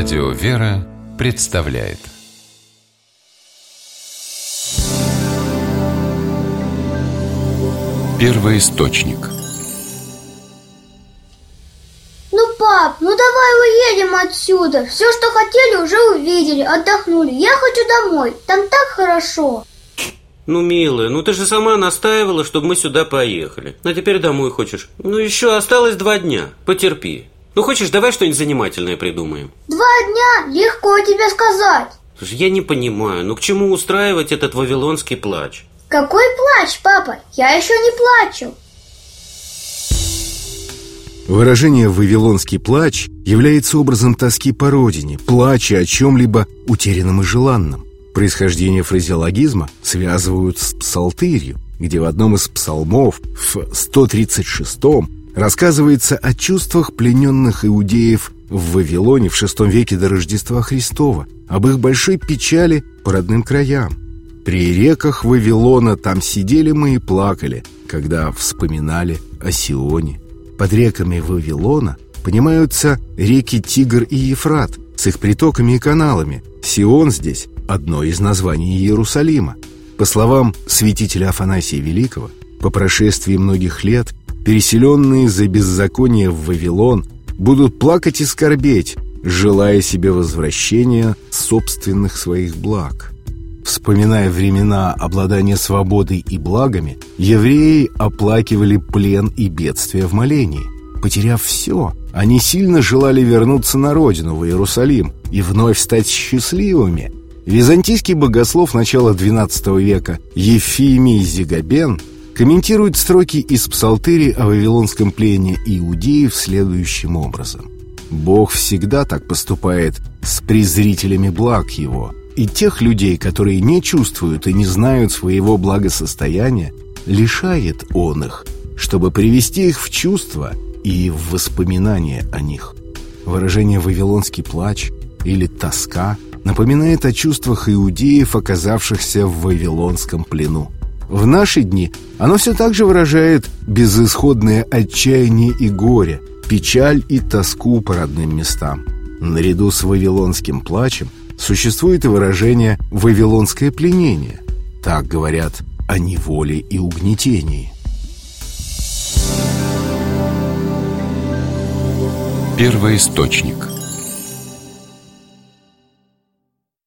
Радио «Вера» представляет. Первый источник Ну, пап, ну давай уедем отсюда. Все, что хотели, уже увидели, отдохнули. Я хочу домой, там так хорошо. Ну, милая, ну ты же сама настаивала, чтобы мы сюда поехали. А теперь домой хочешь. Ну, еще осталось два дня, потерпи Ну, хочешь, давай что-нибудь занимательное придумаем Два дня? Легко тебе сказать Слушай, Я не понимаю, ну к чему устраивать этот вавилонский плач? Какой плач, папа? Я еще не плачу Выражение «вавилонский плач» является образом тоски по родине, плача о чем-либо утерянном и желанном. Происхождение фразеологизма связывают с псалтырью, где в одном из псалмов, в 136-м, рассказывается о чувствах плененных иудеев в Вавилоне в VI веке до Рождества Христова, об их большой печали по родным краям. При реках Вавилона там сидели мы и плакали, когда вспоминали о Сионе. Под реками Вавилона понимаются реки Тигр и Ефрат с их притоками и каналами. Сион здесь – одно из названий Иерусалима. По словам святителя Афанасия Великого, по прошествии многих лет переселенные за беззаконие в Вавилон будут плакать и скорбеть, желая себе возвращения собственных своих благ. Вспоминая времена обладания свободой и благами, евреи оплакивали плен и бедствия в молении. Потеряв все, они сильно желали вернуться на родину, в Иерусалим, и вновь стать счастливыми. Византийский богослов начала XII века Ефимий Зигабен комментирует строки из псалтыри о вавилонском плене иудеев следующим образом. «Бог всегда так поступает с презрителями благ его, и тех людей, которые не чувствуют и не знают своего благосостояния, лишает он их, чтобы привести их в чувство и в воспоминания о них. Выражение «вавилонский плач» или «тоска» напоминает о чувствах иудеев, оказавшихся в вавилонском плену. В наши дни оно все так же выражает безысходное отчаяние и горе, печаль и тоску по родным местам. Наряду с вавилонским плачем существует и выражение «вавилонское пленение». Так говорят о неволе и угнетении. Первый источник